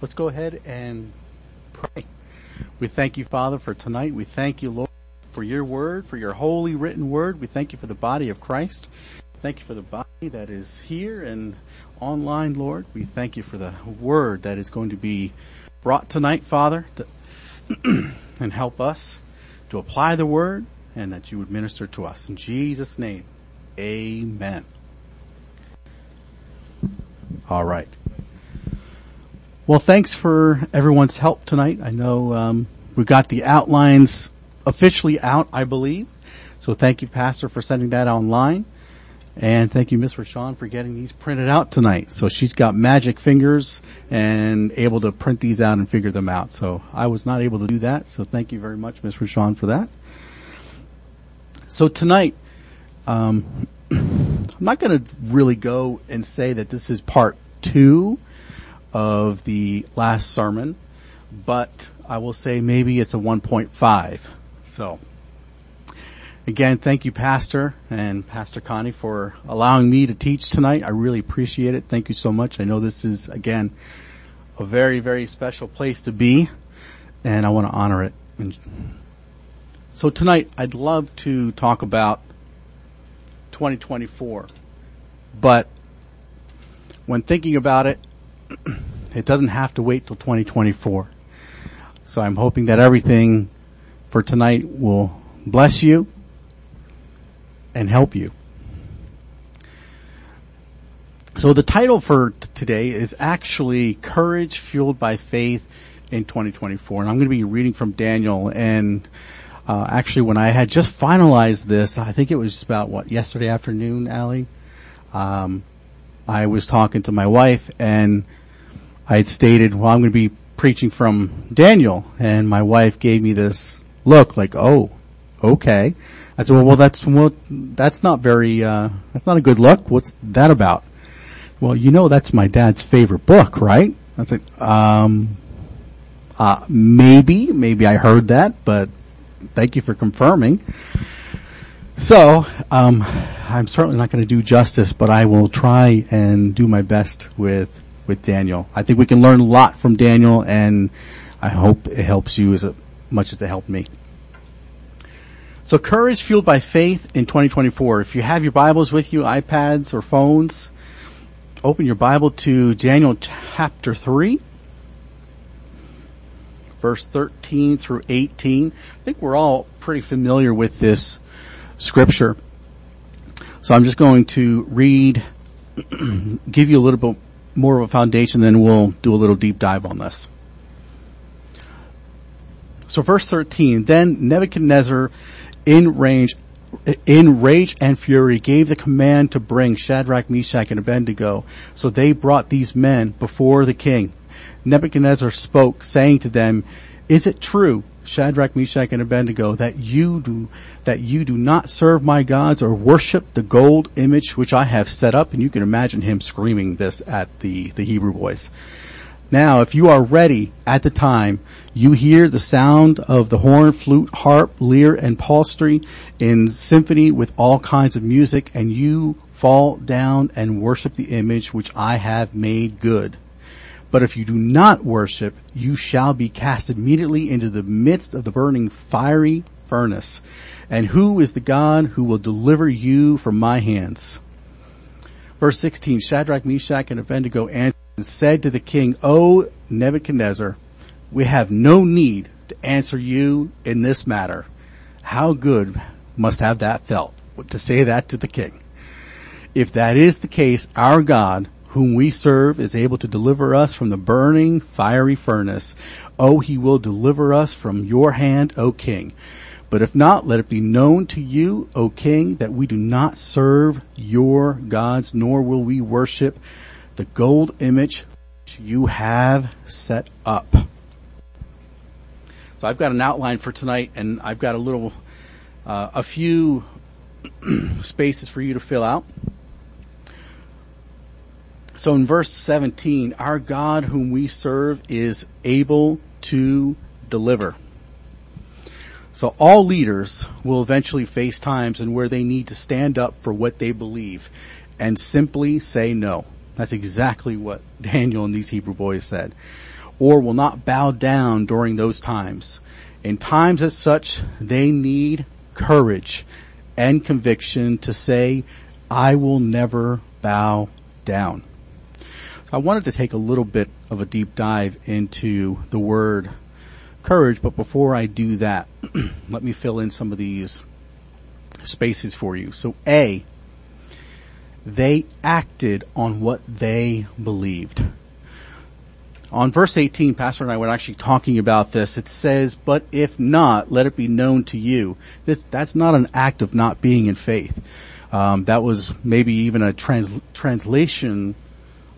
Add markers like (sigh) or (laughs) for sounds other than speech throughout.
let's go ahead and pray. We thank you, Father, for tonight. We thank you, Lord, for your word, for your holy written word. We thank you for the body of Christ. Thank you for the body that is here and online, Lord. We thank you for the word that is going to be brought tonight, Father, to (clears throat) and help us to apply the word and that you would minister to us. In Jesus' name, amen. All right. Well, thanks for everyone's help tonight. I know um, we got the outlines officially out, I believe. So thank you, Pastor, for sending that online. And thank you, Miss Rashawn, for getting these printed out tonight. So she's got magic fingers and able to print these out and figure them out. So I was not able to do that. So thank you very much, Miss Rashawn, for that. So tonight, um, (clears throat) I'm not going to really go and say that this is part two of the last sermon, but I will say maybe it's a 1.5. So again, thank you, Pastor and Pastor Connie for allowing me to teach tonight. I really appreciate it. Thank you so much. I know this is again a very, very special place to be and I want to honor it. So tonight I'd love to talk about 2024, but when thinking about it, (clears throat) it doesn't have to wait till 2024. So I'm hoping that everything for tonight will bless you and help you. So the title for t- today is actually Courage Fueled by Faith in 2024. And I'm going to be reading from Daniel and uh, actually when I had just finalized this, I think it was about what, yesterday afternoon, Allie? Um, I was talking to my wife and I had stated, well, I'm going to be preaching from Daniel and my wife gave me this look like, oh, okay. I said, well, well, that's, well, that's not very, uh, that's not a good look. What's that about? Well, you know, that's my dad's favorite book, right? I said, um, uh, maybe, maybe I heard that, but thank you for confirming. So, um, I'm certainly not going to do justice, but I will try and do my best with with Daniel. I think we can learn a lot from Daniel, and I hope it helps you as much as it helped me. So, courage fueled by faith in 2024. If you have your Bibles with you, iPads or phones, open your Bible to Daniel chapter three verse 13 through 18. I think we're all pretty familiar with this scripture. So I'm just going to read, (clears throat) give you a little bit more of a foundation, then we'll do a little deep dive on this. So verse 13, then Nebuchadnezzar in range, in rage and fury gave the command to bring Shadrach, Meshach, and Abednego. So they brought these men before the king. Nebuchadnezzar spoke, saying to them, Is it true, Shadrach, Meshach, and Abednego, that you do, that you do not serve my gods or worship the gold image which I have set up? And you can imagine him screaming this at the, the Hebrew boys. Now, if you are ready at the time, you hear the sound of the horn, flute, harp, lyre, and psaltery in symphony with all kinds of music, and you fall down and worship the image which I have made good. But if you do not worship, you shall be cast immediately into the midst of the burning fiery furnace. And who is the God who will deliver you from my hands? Verse 16, Shadrach, Meshach, and Abednego answered and said to the king, O Nebuchadnezzar, we have no need to answer you in this matter. How good must have that felt to say that to the king. If that is the case, our God whom we serve is able to deliver us from the burning fiery furnace. Oh, he will deliver us from your hand, O king. But if not, let it be known to you, O king, that we do not serve your gods, nor will we worship the gold image which you have set up. So I've got an outline for tonight and I've got a little, uh, a few (clears throat) spaces for you to fill out. So in verse 17, our God whom we serve is able to deliver. So all leaders will eventually face times in where they need to stand up for what they believe and simply say no. That's exactly what (laughs) Daniel and these Hebrew boys said. or will not bow down during those times. In times as such, they need courage and conviction to say, I will never bow down. I wanted to take a little bit of a deep dive into the word courage, but before I do that, (clears throat) let me fill in some of these spaces for you. So A, they acted on what they believed. On verse 18, Pastor and I were actually talking about this. It says, but if not, let it be known to you. This, that's not an act of not being in faith. Um, that was maybe even a trans- translation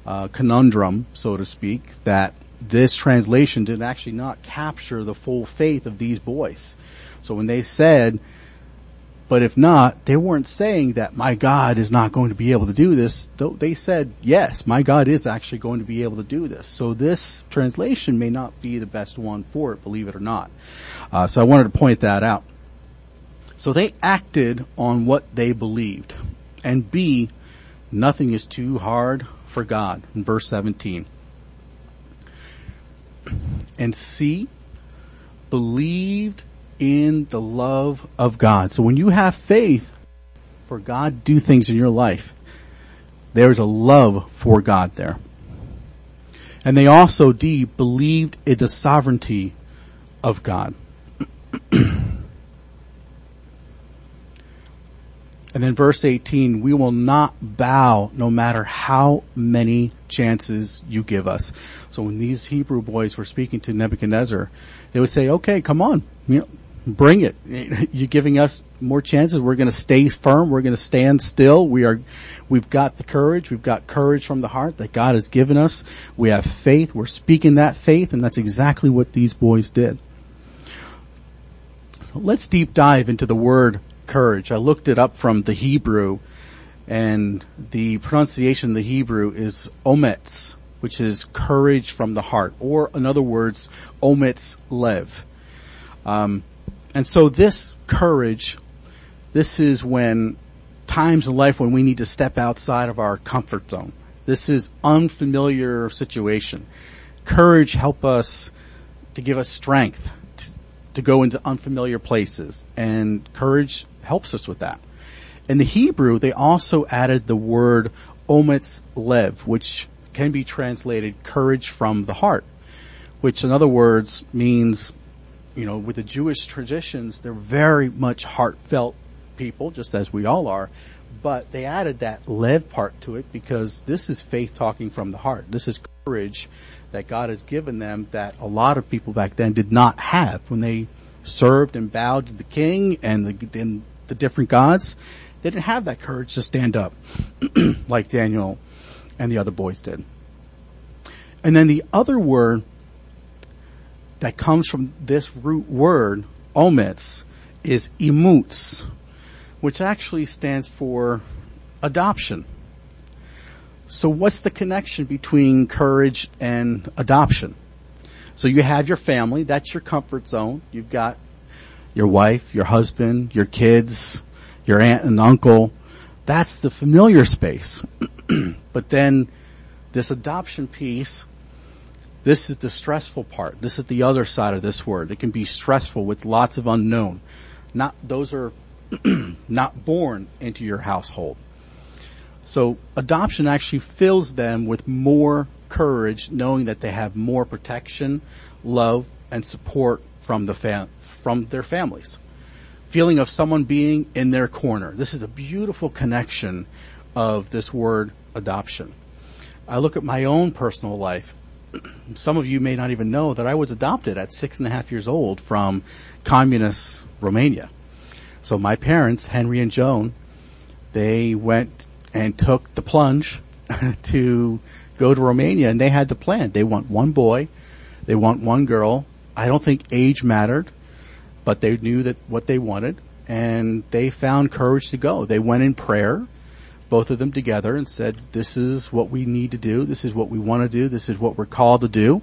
uh, conundrum, so to speak, that this translation did actually not capture the full faith of these boys. So when they said, but if not, they weren't saying that my God is not going to be able to do this. They said, yes, my God is actually going to be able to do this. So this translation may not be the best one for it, believe it or not. Uh, so I wanted to point that out. So they acted on what they believed. And B, nothing is too hard for God in verse 17. And C, believed in the love of God. So when you have faith for God do things in your life, there's a love for God there. And they also, D, believed in the sovereignty of God. (clears throat) And then verse 18, we will not bow no matter how many chances you give us. So when these Hebrew boys were speaking to Nebuchadnezzar, they would say, okay, come on, you know, bring it. (laughs) You're giving us more chances. We're going to stay firm. We're going to stand still. We are, we've got the courage. We've got courage from the heart that God has given us. We have faith. We're speaking that faith and that's exactly what these boys did. So let's deep dive into the word courage. I looked it up from the Hebrew and the pronunciation of the Hebrew is ometz, which is courage from the heart, or in other words, ometz lev. Um, and so this courage, this is when times in life when we need to step outside of our comfort zone. This is unfamiliar situation. Courage help us to give us strength to, go into unfamiliar places and courage helps us with that. In the Hebrew, they also added the word ometz lev, which can be translated courage from the heart, which in other words means, you know, with the Jewish traditions, they're very much heartfelt people, just as we all are, but they added that lev part to it because this is faith talking from the heart. This is courage that God has given them that a lot of people back then did not have when they served and bowed to the king and the, and the different gods, they didn't have that courage to stand up (clears throat) like Daniel and the other boys did. And then the other word that comes from this root word, ometz, is imutz, which actually stands for adoption. So what's the connection between courage and adoption? So you have your family, that's your comfort zone. You've got your wife, your husband, your kids, your aunt and uncle. That's the familiar space. (clears throat) but then this adoption piece, this is the stressful part. This is the other side of this word. It can be stressful with lots of unknown. Not, those are (clears throat) not born into your household. So adoption actually fills them with more courage knowing that they have more protection, love, and support from the fam- from their families. Feeling of someone being in their corner. This is a beautiful connection of this word adoption. I look at my own personal life. (clears throat) Some of you may not even know that I was adopted at six and a half years old from communist Romania. So my parents, Henry and Joan, they went and took the plunge (laughs) to go to Romania and they had the plan. They want one boy, they want one girl. I don't think age mattered but they knew that what they wanted and they found courage to go. They went in prayer, both of them together and said, this is what we need to do. This is what we want to do. This is what we're called to do.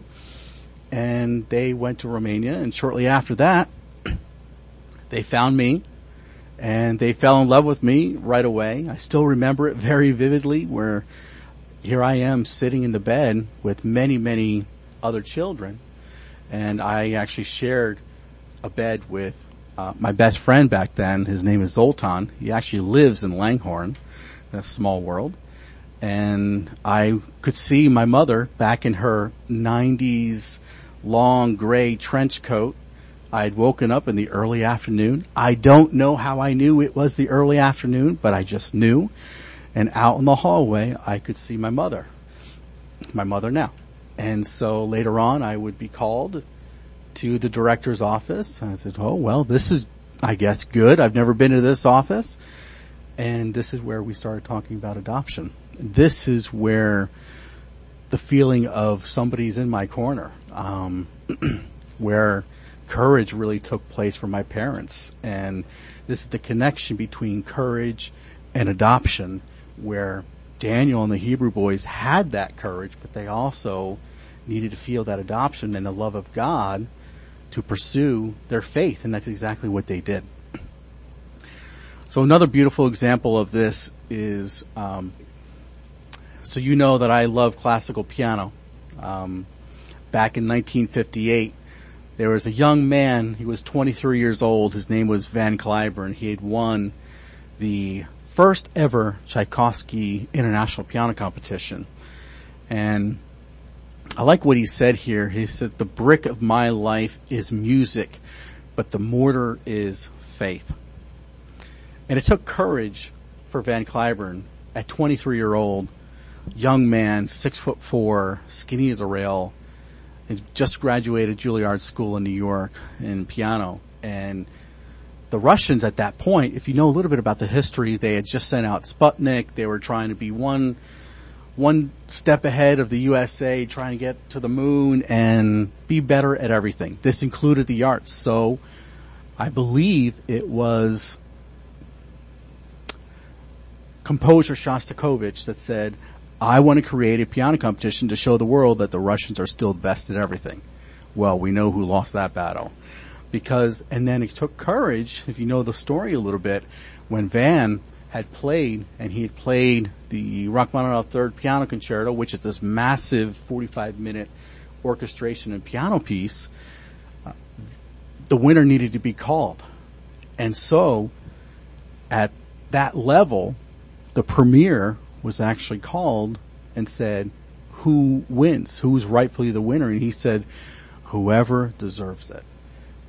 And they went to Romania and shortly after that, (clears throat) they found me and they fell in love with me right away. I still remember it very vividly where here I am sitting in the bed with many, many other children. And I actually shared a bed with uh, my best friend back then. His name is Zoltan. He actually lives in Langhorne, in a small world. And I could see my mother back in her 90s long gray trench coat. I had woken up in the early afternoon. I don't know how I knew it was the early afternoon, but I just knew. And out in the hallway, I could see my mother. My mother now. And so later on, I would be called to the director's office. I said, oh, well, this is, I guess, good. I've never been to this office. And this is where we started talking about adoption. This is where the feeling of somebody's in my corner, um, (clears throat) where courage really took place for my parents. And this is the connection between courage and adoption where Daniel and the Hebrew boys had that courage, but they also needed to feel that adoption and the love of God to pursue their faith. And that's exactly what they did. So another beautiful example of this is, um, so you know that I love classical piano. Um, back in 1958, there was a young man, he was 23 years old, his name was Van Cliburn. He had won the first ever Tchaikovsky International Piano Competition. And I like what he said here. He said, the brick of my life is music, but the mortar is faith. And it took courage for Van Cliburn at 23 year old, young man, six foot four, skinny as a rail, he just graduated Juilliard School in New York in piano. And the Russians at that point, if you know a little bit about the history, they had just sent out Sputnik. They were trying to be one, one step ahead of the USA, trying to get to the moon and be better at everything. This included the arts. So I believe it was composer Shostakovich that said, I want to create a piano competition to show the world that the Russians are still the best at everything. Well, we know who lost that battle. Because, and then it took courage, if you know the story a little bit, when Van had played, and he had played the Rachmaninoff Third Piano Concerto, which is this massive 45 minute orchestration and piano piece, uh, the winner needed to be called. And so, at that level, the premier was actually called and said, who wins? Who's rightfully the winner? And he said, whoever deserves it.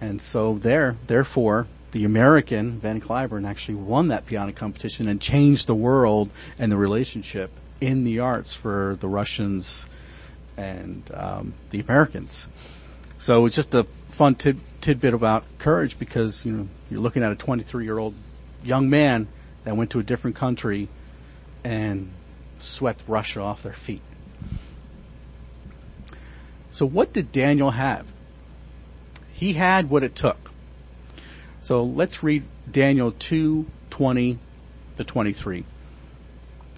And so there, therefore, the American Van Cliburn actually won that piano competition and changed the world and the relationship in the arts for the Russians and um, the Americans. So it's just a fun tid- tidbit about courage because you know you're looking at a 23 year old young man that went to a different country and swept Russia off their feet. So what did Daniel have? He had what it took. So let's read Daniel 2, 20 to 23.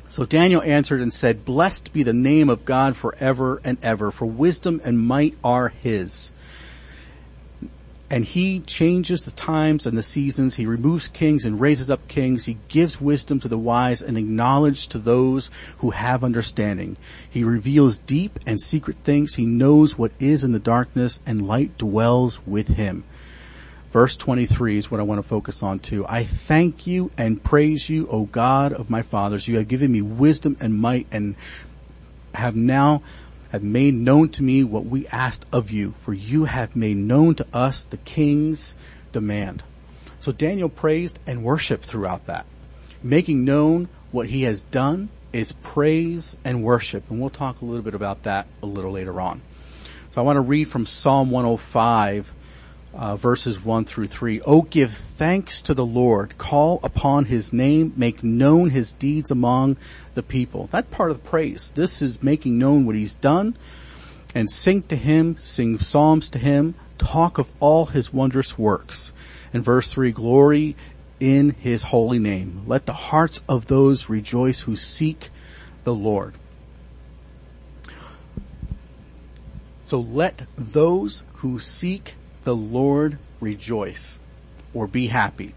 So Daniel answered and said, Blessed be the name of God forever and ever, for wisdom and might are his and he changes the times and the seasons. He removes kings and raises up kings. He gives wisdom to the wise and acknowledge to those who have understanding. He reveals deep and secret things. He knows what is in the darkness and light dwells with him. Verse 23 is what I want to focus on too. I thank you and praise you, O God of my fathers. You have given me wisdom and might and have now have made known to me what we asked of you, for you have made known to us the king's demand. So Daniel praised and worshiped throughout that. Making known what he has done is praise and worship, and we'll talk a little bit about that a little later on. So I want to read from Psalm 105, uh, verses 1 through 3. Oh, give thanks to the Lord. Call upon his name. Make known his deeds among the people. That part of the praise. This is making known what he's done and sing to him, sing psalms to him, talk of all his wondrous works. In verse 3, glory in his holy name. Let the hearts of those rejoice who seek the Lord. So let those who seek the Lord rejoice or be happy.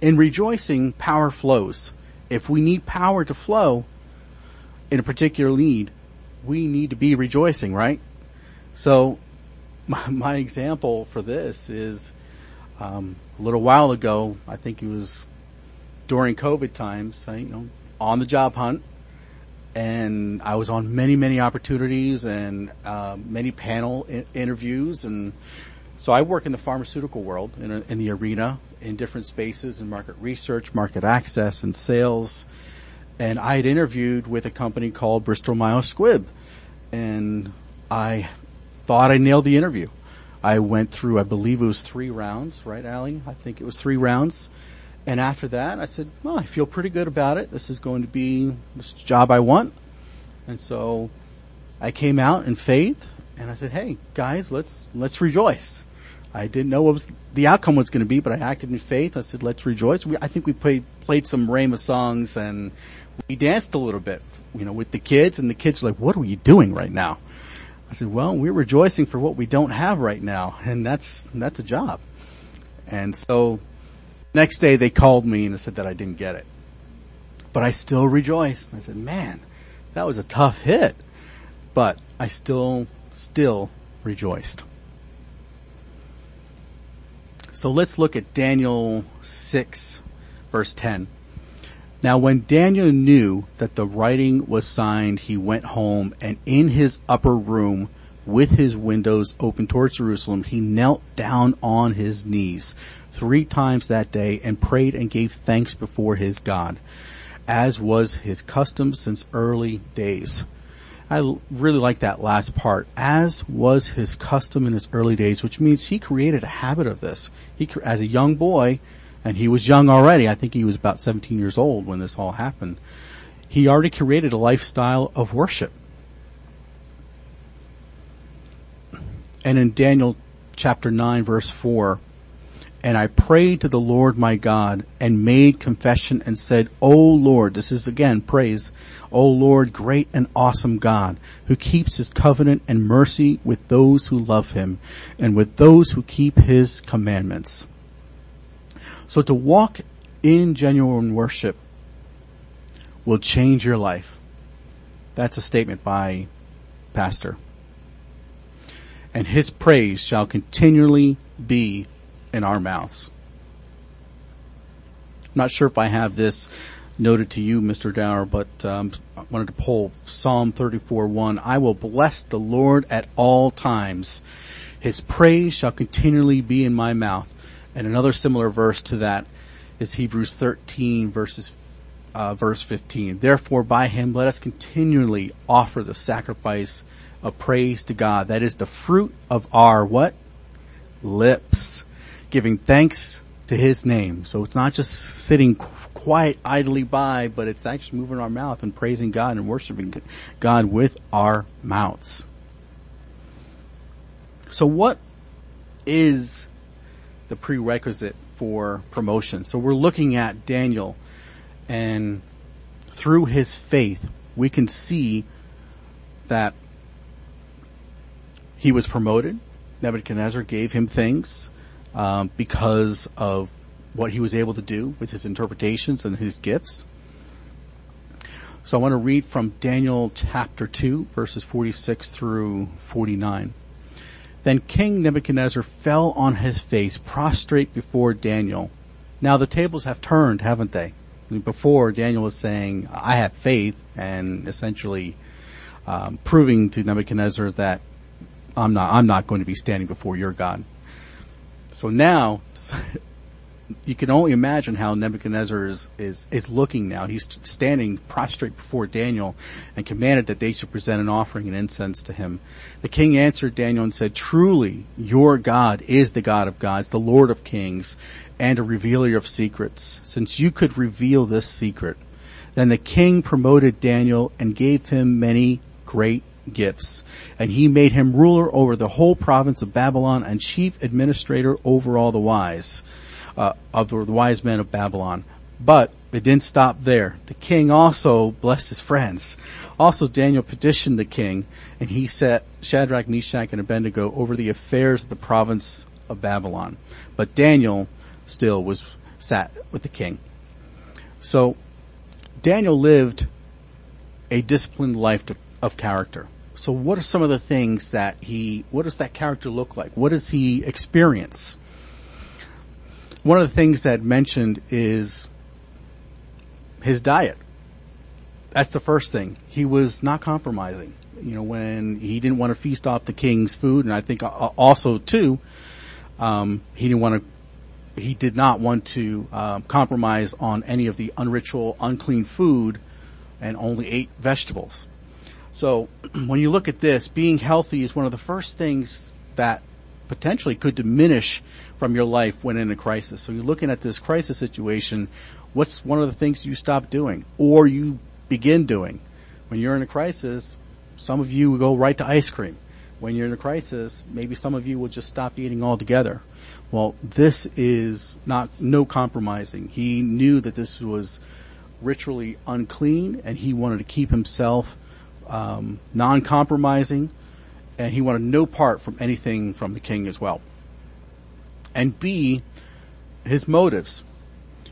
In rejoicing, power flows. If we need power to flow in a particular need, we need to be rejoicing, right? So (laughs) my, my example for this is um, a little while ago. I think it was during COVID times. I, you know, on the job hunt, and I was on many, many opportunities and uh, many panel I- interviews, and so I work in the pharmaceutical world in, a, in the arena in different spaces in market research, market access, and sales. And I had interviewed with a company called Bristol Myers Squibb, and I thought I nailed the interview. I went through, I believe it was three rounds, right, Allie? I think it was three rounds. And after that, I said, well, I feel pretty good about it. This is going to be this job I want. And so I came out in faith and I said, hey, guys, let's, let's rejoice. I didn't know what was, the outcome was going to be, but I acted in faith. I said, let's rejoice. We, I think we played, played some Rhema songs and we danced a little bit, you know, with the kids and the kids were like, what are you doing right now? I said, well, we're rejoicing for what we don't have right now, and that's, that's a job. And so, next day they called me and said that I didn't get it. But I still rejoiced. I said, man, that was a tough hit. But I still, still rejoiced. So let's look at Daniel 6 verse 10. Now when Daniel knew that the writing was signed, he went home and in his upper room with his windows open towards Jerusalem, he knelt down on his knees three times that day and prayed and gave thanks before his God, as was his custom since early days. I really like that last part. As was his custom in his early days, which means he created a habit of this. He, as a young boy, and he was young already. I think he was about 17 years old when this all happened. He already created a lifestyle of worship. And in Daniel chapter 9 verse 4, and I prayed to the Lord my God and made confession and said, O Lord, this is again praise, O Lord, great and awesome God, who keeps his covenant and mercy with those who love him and with those who keep his commandments. So to walk in genuine worship will change your life. That's a statement by pastor. And his praise shall continually be in our mouths. I'm not sure if I have this noted to you, Mr. Dower, but um, I wanted to pull Psalm 34:1. I will bless the Lord at all times; His praise shall continually be in my mouth. And another similar verse to that is Hebrews 13 verses, uh, verse 15. Therefore by him let us continually offer the sacrifice of praise to God. That is the fruit of our what? Lips. Giving thanks to his name. So it's not just sitting quiet idly by, but it's actually moving our mouth and praising God and worshiping God with our mouths. So what is the prerequisite for promotion. So we're looking at Daniel and through his faith, we can see that he was promoted. Nebuchadnezzar gave him things um, because of what he was able to do with his interpretations and his gifts. So I want to read from Daniel chapter 2 verses 46 through 49. Then King Nebuchadnezzar fell on his face, prostrate before Daniel. Now the tables have turned, haven't they? Before Daniel was saying, I have faith, and essentially um, proving to Nebuchadnezzar that I'm not, I'm not going to be standing before your God. So now (laughs) you can only imagine how Nebuchadnezzar is, is, is looking now. He's standing prostrate before Daniel and commanded that they should present an offering and incense to him. The king answered Daniel and said, truly your God is the God of gods, the Lord of kings, and a revealer of secrets, since you could reveal this secret. Then the king promoted Daniel and gave him many great gifts. And he made him ruler over the whole province of Babylon and chief administrator over all the wise uh, of the wise men of Babylon. But it didn't stop there. The king also blessed his friends. Also Daniel petitioned the king and he set Shadrach, Meshach, and Abednego over the affairs of the province of Babylon. But Daniel still was sat with the king. So Daniel lived a disciplined life to, of character. So what are some of the things that he, what does that character look like? What does he experience? One of the things that mentioned is his diet. That's the first thing. He was not compromising. You know, when he didn't want to feast off the king's food, and I think also too, um, he didn't want to, he did not want to um, compromise on any of the unritual, unclean food, and only ate vegetables. So (clears throat) when you look at this, being healthy is one of the first things that potentially could diminish from your life when in a crisis. So you're looking at this crisis situation. What's one of the things you stop doing or you begin doing? When you're in a crisis, some of you go right to ice cream. When you're in a crisis, maybe some of you will just stop eating altogether. Well, this is not, no compromising. He knew that this was ritually unclean and he wanted to keep himself um, non-compromising, and he wanted no part from anything from the king as well. And B, his motives.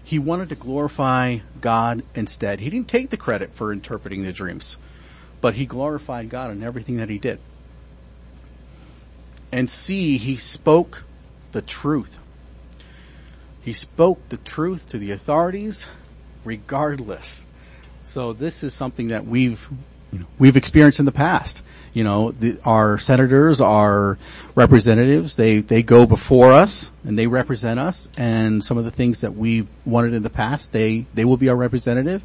He wanted to glorify God instead. He didn't take the credit for interpreting the dreams, but he glorified God in everything that he did. And C, he spoke the truth. He spoke the truth to the authorities regardless. So this is something that we've you know, we've experienced in the past. You know, the, our senators, our representatives, they, they go before us and they represent us and some of the things that we've wanted in the past, they, they will be our representative.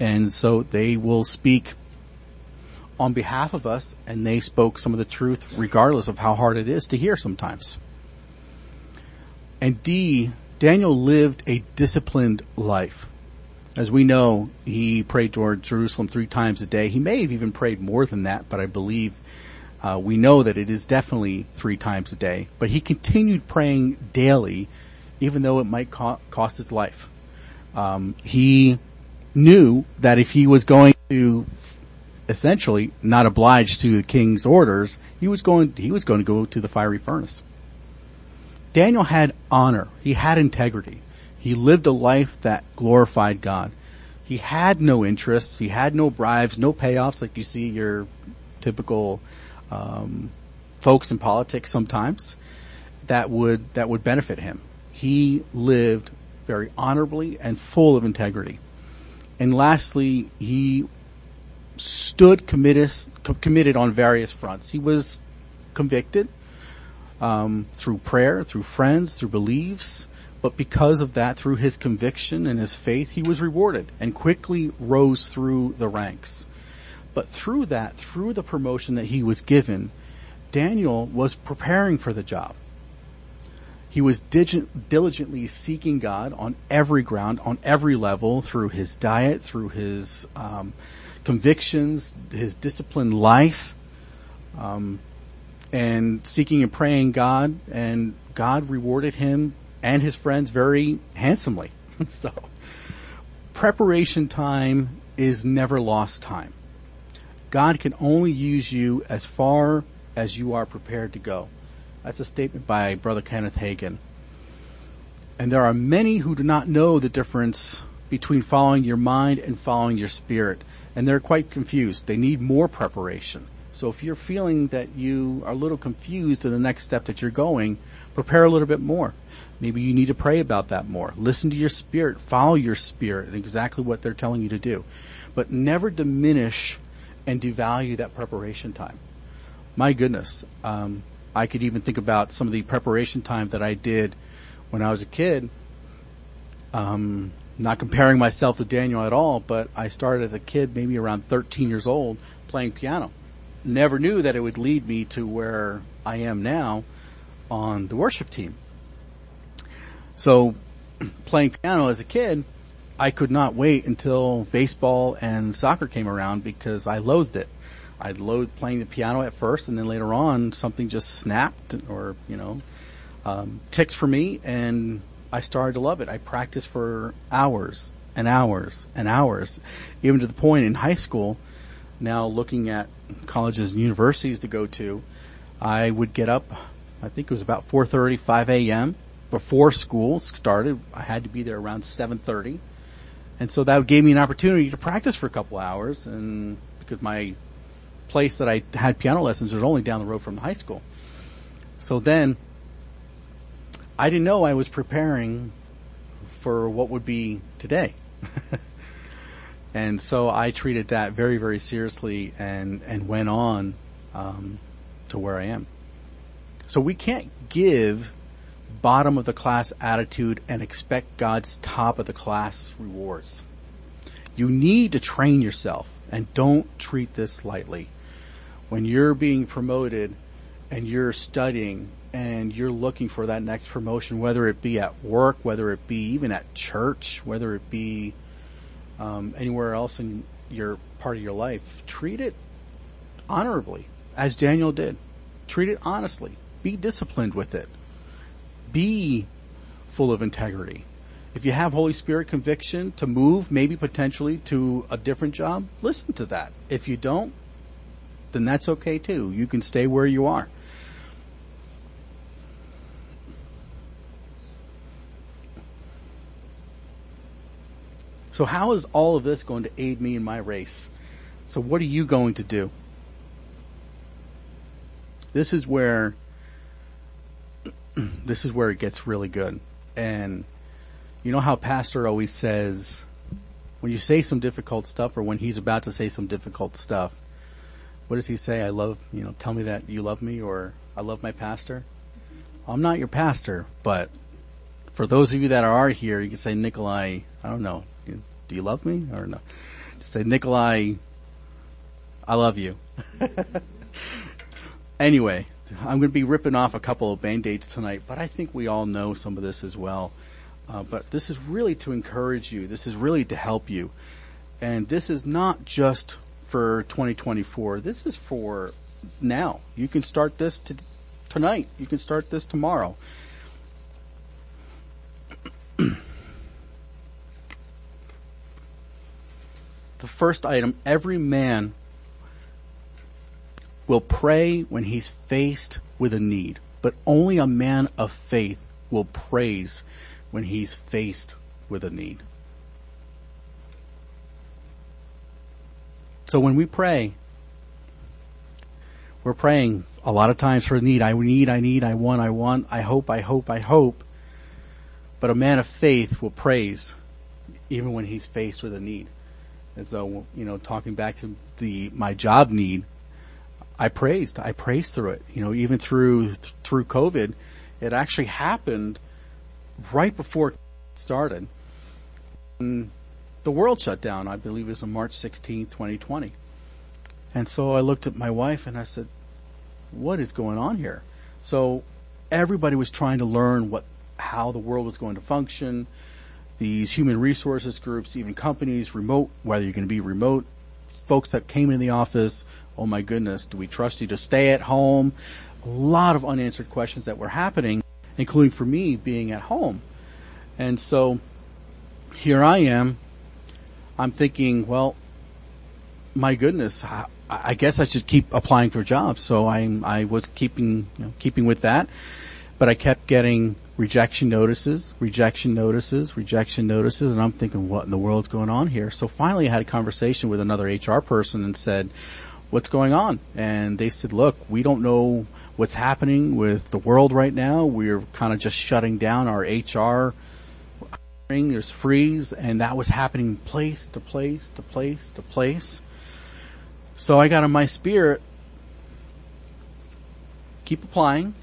And so they will speak on behalf of us and they spoke some of the truth regardless of how hard it is to hear sometimes. And D, Daniel lived a disciplined life. As we know, he prayed toward Jerusalem three times a day. He may have even prayed more than that, but I believe uh, we know that it is definitely three times a day. But he continued praying daily, even though it might co- cost his life. Um, he knew that if he was going to essentially not oblige to the king's orders, he was going he was going to go to the fiery furnace. Daniel had honor. He had integrity. He lived a life that glorified God. He had no interests. He had no bribes, no payoffs like you see your typical um, folks in politics sometimes that would that would benefit him. He lived very honorably and full of integrity. And lastly, he stood committed committed on various fronts. He was convicted um, through prayer, through friends, through beliefs. But because of that, through his conviction and his faith, he was rewarded and quickly rose through the ranks. But through that, through the promotion that he was given, Daniel was preparing for the job. He was diligently seeking God on every ground, on every level, through his diet, through his um, convictions, his disciplined life, um, and seeking and praying God. And God rewarded him and his friends very handsomely. (laughs) so preparation time is never lost time. God can only use you as far as you are prepared to go. That's a statement by Brother Kenneth Hagin. And there are many who do not know the difference between following your mind and following your spirit. And they're quite confused. They need more preparation. So if you're feeling that you are a little confused in the next step that you're going, prepare a little bit more. Maybe you need to pray about that more. Listen to your spirit. Follow your spirit and exactly what they're telling you to do. But never diminish and devalue that preparation time. My goodness. Um, I could even think about some of the preparation time that I did when I was a kid. Um, not comparing myself to Daniel at all, but I started as a kid, maybe around 13 years old, playing piano. Never knew that it would lead me to where I am now on the worship team. So (clears throat) playing piano as a kid, I could not wait until baseball and soccer came around because I loathed it. I loathed playing the piano at first and then later on something just snapped or, you know, um, ticked for me and I started to love it. I practiced for hours and hours and hours, even to the point in high school, now looking at colleges and universities to go to, I would get up, I think it was about 4.30, 5 a.m before school started. I had to be there around 7.30. And so that gave me an opportunity to practice for a couple hours and because my place that I had piano lessons was only down the road from the high school. So then I didn't know I was preparing for what would be today. (laughs) and so I treated that very, very seriously and, and went on, um, to where I am. So we can't give bottom of the class attitude and expect God's top of the class rewards. You need to train yourself and don't treat this lightly. When you're being promoted and you're studying and you're looking for that next promotion, whether it be at work, whether it be even at church, whether it be um, anywhere else in your part of your life, treat it honorably, as Daniel did. Treat it honestly. Be disciplined with it. Be full of integrity. If you have Holy Spirit conviction to move, maybe potentially to a different job, listen to that. If you don't, then that's okay too. You can stay where you are. So how is all of this going to aid me in my race? So what are you going to do? This is where, (clears throat) this is where it gets really good. And you know how pastor always says, when you say some difficult stuff or when he's about to say some difficult stuff, what does he say? I love, you know, tell me that you love me or I love my pastor. I'm not your pastor, but for those of you that are here, you can say, Nicolae, I don't know, do you love me or no? Just say, Nicolae, I love you. (laughs) anyway, I'm going to be ripping off a couple of band-aids tonight, but I think we all know some of this as well. Uh, but this is really to encourage you. This is really to help you. And this is not just for 2024. This is for now. You can start this to, tonight. You can start this tomorrow. (clears throat) the first item, every man will pray when he's faced with a need, but only a man of faith will praise when he's faced with a need. So when we pray, we're praying a lot of times for need. I need, I need, I want, I want, I hope, I hope, I hope. But a man of faith will praise even when he's faced with a need. And so, you know, talking back to the, my job need, I praised, I praised through it. You know, even through, through COVID, it actually happened right before it started. And the world shut down, I believe it was on March 16th, 2020. And so I looked at my wife and I said, what is going on here? So everybody was trying to learn what, how the world was going to function, these human resources groups, even companies, remote, whether you're going to be remote, folks that came in the office, oh my goodness, do we trust you to stay at home? A lot of unanswered questions that were happening, including for me being at home. And so here I am. I'm thinking, well, my goodness, I, I guess I should keep applying for jobs. So I, I was keeping, you know, keeping with that, but I kept getting rejection notices, rejection notices, rejection notices, and I'm thinking, what in the world's going on here? So finally I had a conversation with another HR person and said, what's going on? And they said, look, we don't know what's happening with the world right now. We're kind of just shutting down our HR there's freeze and that was happening place to place to place to place. So I got in my spirit, keep applying,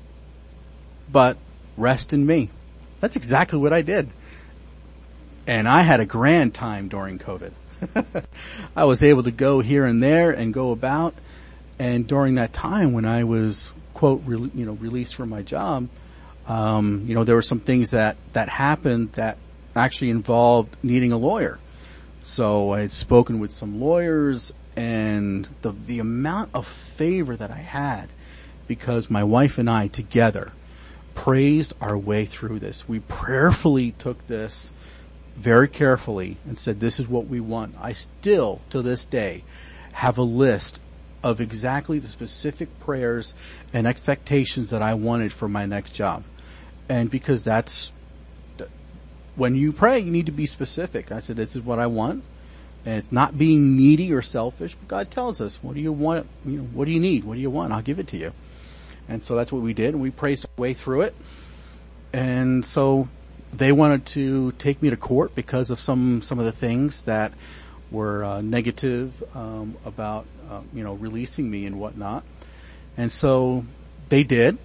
but rest in me. That's exactly what I did. And I had a grand time during COVID. (laughs) I was able to go here and there and go about. And during that time when I was, quote, re- you know, released from my job, um, you know, there were some things that, that happened that actually involved needing a lawyer. So I had spoken with some lawyers and the, the amount of favor that I had because my wife and I together praised our way through this. We prayerfully took this very carefully and said, this is what we want. I still, to this day, have a list of exactly the specific prayers and expectations that I wanted for my next job. And because that's, when you pray, you need to be specific. I said, this is what I want. And it's not being needy or selfish, but God tells us, what do you want? You know, what do you need? What do you want? I'll give it to you. And so that's what we did and we praised our way through it. And so they wanted to take me to court because of some, some of the things that were uh, negative um, about, uh, you know, releasing me and whatnot. And so they did.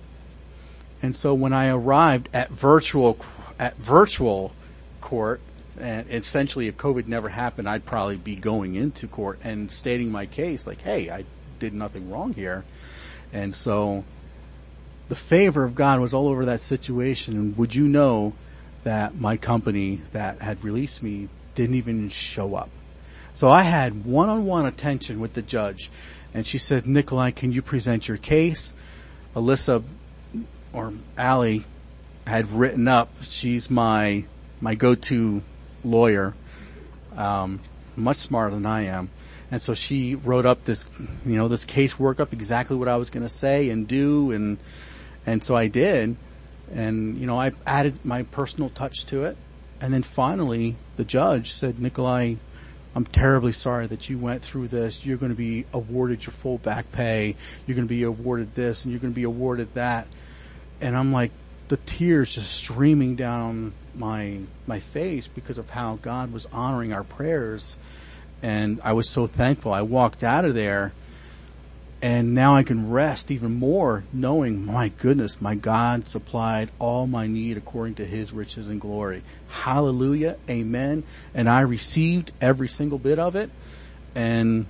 And so when I arrived at virtual, at virtual court, and essentially if COVID never happened, I'd probably be going into court and stating my case like, hey, I did nothing wrong here. And so the favor of God was all over that situation. And would you know that my company that had released me didn't even show up? So I had one-on-one attention with the judge and she said, Nicolae, can you present your case? Alyssa or Allie had written up, she's my, my go-to lawyer, um, much smarter than I am. And so she wrote up this, you know, this case work up exactly what I was going to say and do. And, and so I did. And, you know, I added my personal touch to it. And then finally the judge said, Nicolae, I'm terribly sorry that you went through this. You're going to be awarded your full back pay. You're going to be awarded this and you're going to be awarded that. And I'm like, the tears just streaming down my, my face because of how God was honoring our prayers. And I was so thankful. I walked out of there and now I can rest even more knowing, my goodness, my God supplied all my need according to his riches and glory. Hallelujah. Amen. And I received every single bit of it and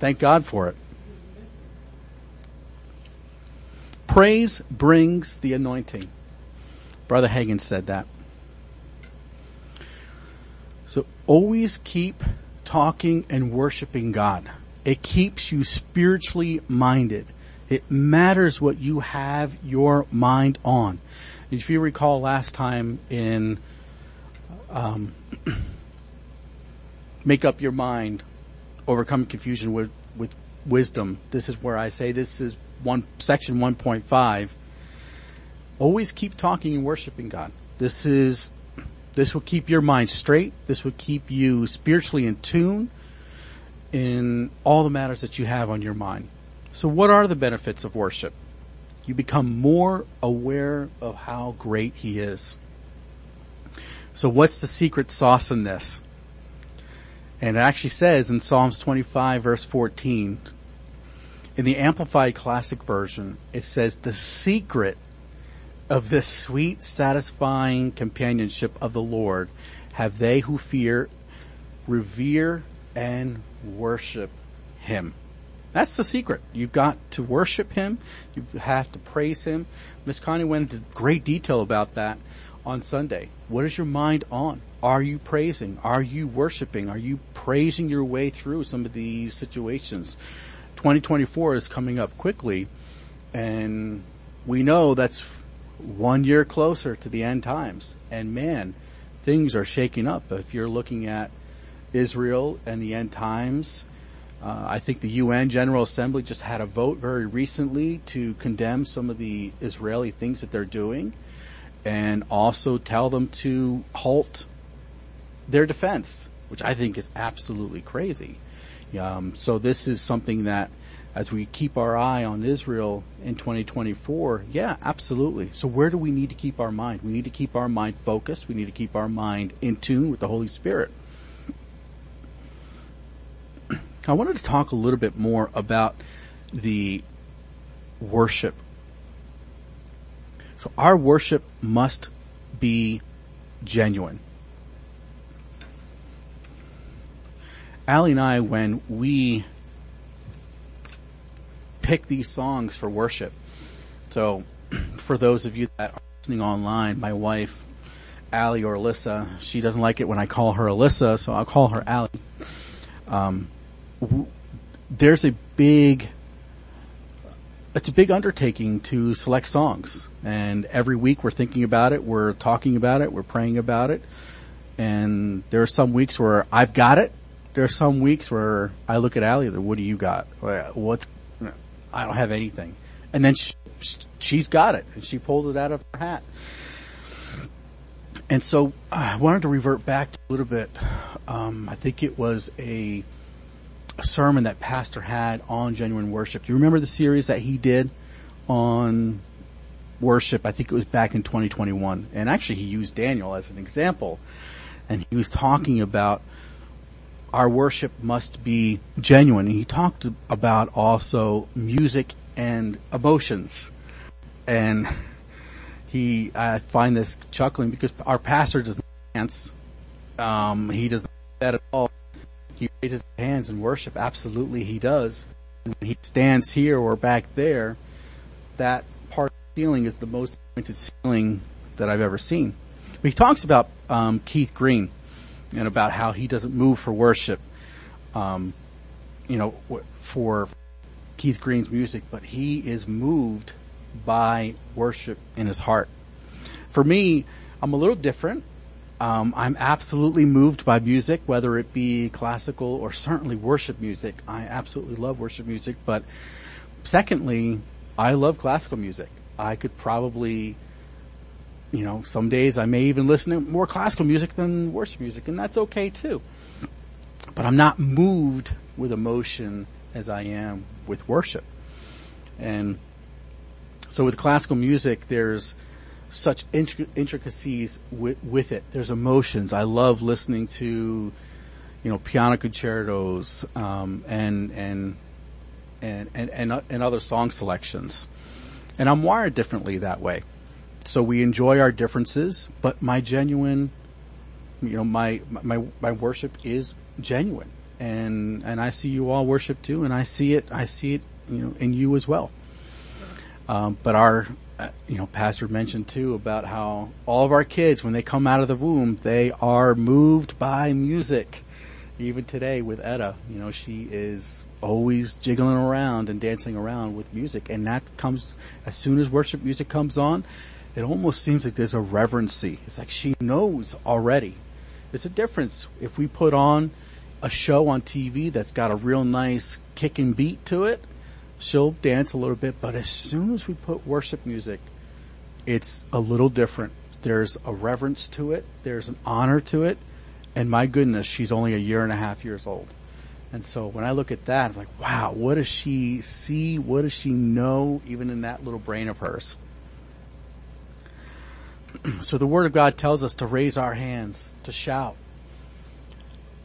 thank God for it. Praise brings the anointing. Brother Hagin said that. So always keep talking and worshiping God. It keeps you spiritually minded. It matters what you have your mind on. If you recall last time in um, (clears throat) Make Up Your Mind, Overcome Confusion with, with Wisdom, this is where I say this is one section 1.5. Always keep talking and worshiping God. This is this will keep your mind straight. This will keep you spiritually in tune in all the matters that you have on your mind. So what are the benefits of worship? You become more aware of how great he is. So what's the secret sauce in this? And it actually says in Psalms 25 verse 14, in the Amplified Classic Version, it says the secret of this sweet, satisfying companionship of the Lord have they who fear, revere, and worship Him. That's the secret. You've got to worship Him. You have to praise Him. Miss Connie went into great detail about that on Sunday. What is your mind on? Are you praising? Are you worshiping? Are you praising your way through some of these situations? 2024 is coming up quickly and we know that's one year closer to the end times. And man, things are shaking up. If you're looking at Israel and the end times. Uh, I think the UN General Assembly just had a vote very recently to condemn some of the Israeli things that they're doing and also tell them to halt their defense, which I think is absolutely crazy. Um, so this is something that as we keep our eye on Israel in 2024, yeah, absolutely. So where do we need to keep our mind? We need to keep our mind focused. We need to keep our mind in tune with the Holy Spirit. I wanted to talk a little bit more about the worship. So our worship must be genuine. Allie and I, when we pick these songs for worship, so (clears throat) for those of you that are listening online, my wife, Allie or Alyssa, she doesn't like it when I call her Alyssa, so I'll call her Allie. Um, there's a big, it's a big undertaking to select songs. And every week we're thinking about it, we're talking about it, we're praying about it. And there are some weeks where I've got it. There are some weeks where I look at Allie and what do you got? What's, I don't have anything. And then she, she's got it and she pulled it out of her hat. And so I wanted to revert back a little bit. Um, I think it was a sermon that Pastor had on genuine worship. Do you remember the series that he did on worship? I think it was back in 2021. And actually he used Daniel as an example. And he was talking about our worship must be genuine. And he talked about also music and emotions. And (laughs) he, I find this chuckling because our pastor does not dance. Um, he does not do that at all. He raises his hands in worship. Absolutely he does. When he stands here or back there, that part of the ceiling is the most pointed ceiling that I've ever seen. But he talks about um, Keith Green and about how he doesn't move for worship. Um, you know, for Keith Green's music, but he is moved by worship in his heart. For me, I'm a little different. Um, I'm absolutely moved by music, whether it be classical or certainly worship music. I absolutely love worship music, but secondly, I love classical music. I could probably, you know, some days I may even listen to more classical music than worship music, and that's okay too. But I'm not moved with emotion as I am with worship. And so with classical music, there's such intricacies with, with, it. There's emotions. I love listening to, you know, piano concertos, um, and, and, and, and, and, and other song selections. And I'm wired differently that way. So we enjoy our differences, but my genuine, you know, my, my, my worship is genuine. And, and I see you all worship too, and I see it, I see it, you know, in you as well. Um, but our, Uh, you know, pastor mentioned too about how all of our kids, when they come out of the womb, they are moved by music. Even today with Etta, you know, she is always jiggling around and dancing around with music. And that comes, as soon as worship music comes on, it almost seems like there's a reverency. It's like she knows already. There's a difference if we put on a show on TV that's got a real nice kicking beat to it she'll dance a little bit, but as soon as we put worship music, it's a little different. There's a reverence to it. There's an honor to it. And my goodness, she's only a year and a half years old. And so when I look at that, I'm like, wow, what does she see? What does she know even in that little brain of hers? (clears throat) so the word of God tells us to raise our hands, to shout.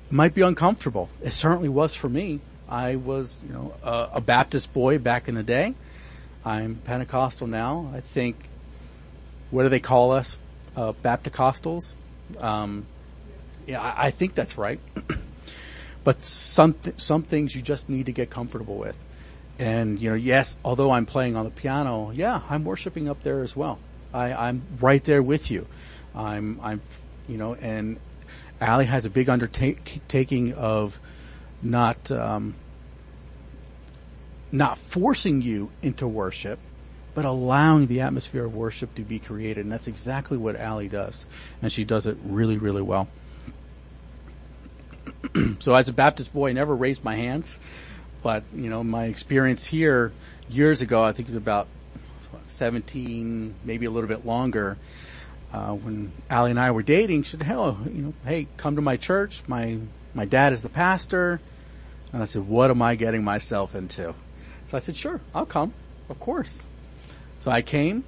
It might be uncomfortable. It certainly was for me. I was, you know, a, a Baptist boy back in the day. I'm Pentecostal now. I think, what do they call us? Uh, Bapticostals? Um, yeah, I, I, think that's right. (clears throat) but some, th- some things you just need to get comfortable with. And, you know, yes, although I'm playing on the piano, yeah, I'm worshiping up there as well. I, I'm right there with you. I'm, I'm, you know, and Allie has a big undertaking of not um, not forcing you into worship, but allowing the atmosphere of worship to be created. And that's exactly what Allie does. And she does it really, really well. (clears throat) so as a Baptist boy, I never raised my hands, but you know, my experience here years ago, I think it was about 17, maybe a little bit longer, uh, when Allie and I were dating, she said, "Hello, you know, hey, come to my church. My my dad is the pastor." And I said, "What am I getting myself into?" So I said, "Sure, I'll come. Of course." So I came,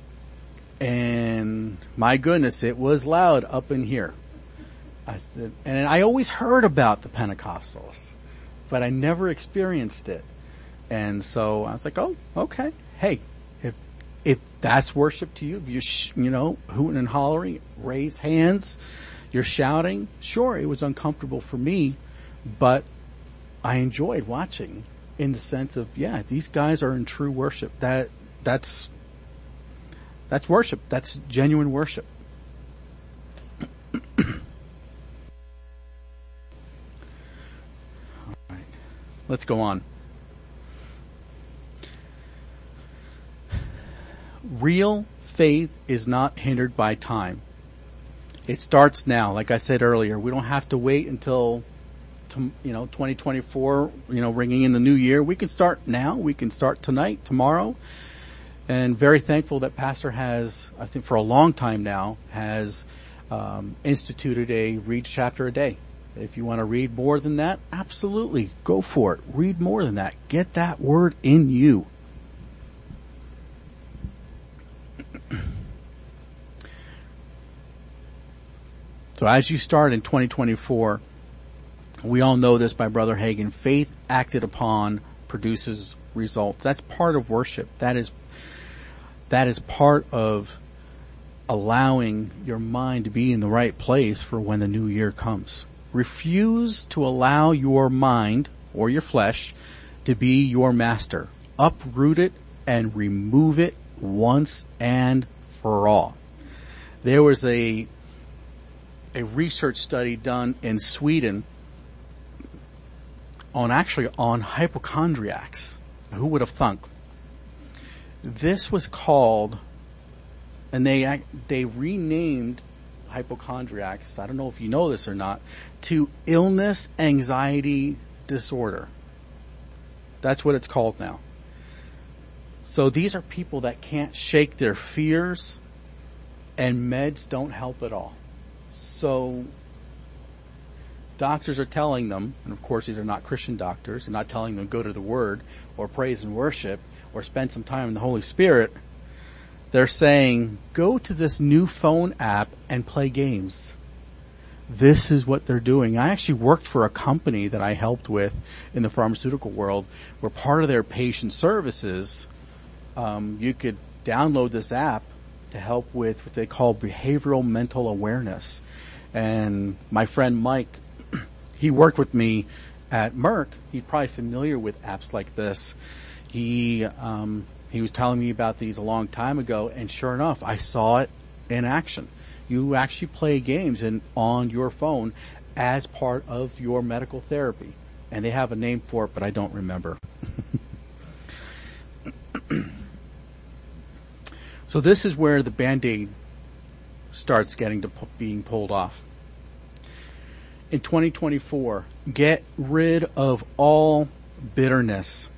and my goodness, it was loud up in here. I said, and I always heard about the Pentecostals, but I never experienced it. And so I was like, "Oh, okay. Hey, if if that's worship to you, if you sh- you know hooting and hollering, raise hands, you're shouting. Sure, it was uncomfortable for me, but I enjoyed watching in the sense of yeah, these guys are in true worship. That that's that's worship. That's genuine worship. All right, let's go on. real faith is not hindered by time. It starts now. Like I said earlier, we don't have to wait until, to, you know, 2024, you know, ringing in the new year. We can start now. We can start tonight, tomorrow. And very thankful that Pastor has, I think for a long time now, has um, instituted a read chapter a day. If you want to read more than that, absolutely go for it. Read more than that. Get that word in you. So as you start in 2024, we all know this by Brother Hagin, faith acted upon produces results. That's part of worship. That is, that is part of allowing your mind to be in the right place for when the new year comes. Refuse to allow your mind or your flesh to be your master. Uproot it and remove it once and for all. There was a a research study done in Sweden on actually on hypochondriacs. Who would have thunk? This was called, and they they renamed hypochondriacs. I don't know if you know this or not, to illness anxiety disorder. That's what it's called now. So these are people that can't shake their fears, and meds don't help at all. So doctors are telling them, and of course these are not Christian doctors, they're not telling them go to the Word or praise and worship or spend some time in the Holy Spirit. They're saying go to this new phone app and play games. This is what they're doing. I actually worked for a company that I helped with in the pharmaceutical world where part of their patient services, um, you could download this app to help with what they call behavioral mental awareness. And my friend Mike, he worked with me at Merck. He's probably familiar with apps like this. He, um, he was telling me about these a long time ago and sure enough, I saw it in action. You actually play games and on your phone as part of your medical therapy. And they have a name for it, but I don't remember. (clears throat) so this is where the band-aid starts getting to being pulled off. In 2024, get rid of all bitterness.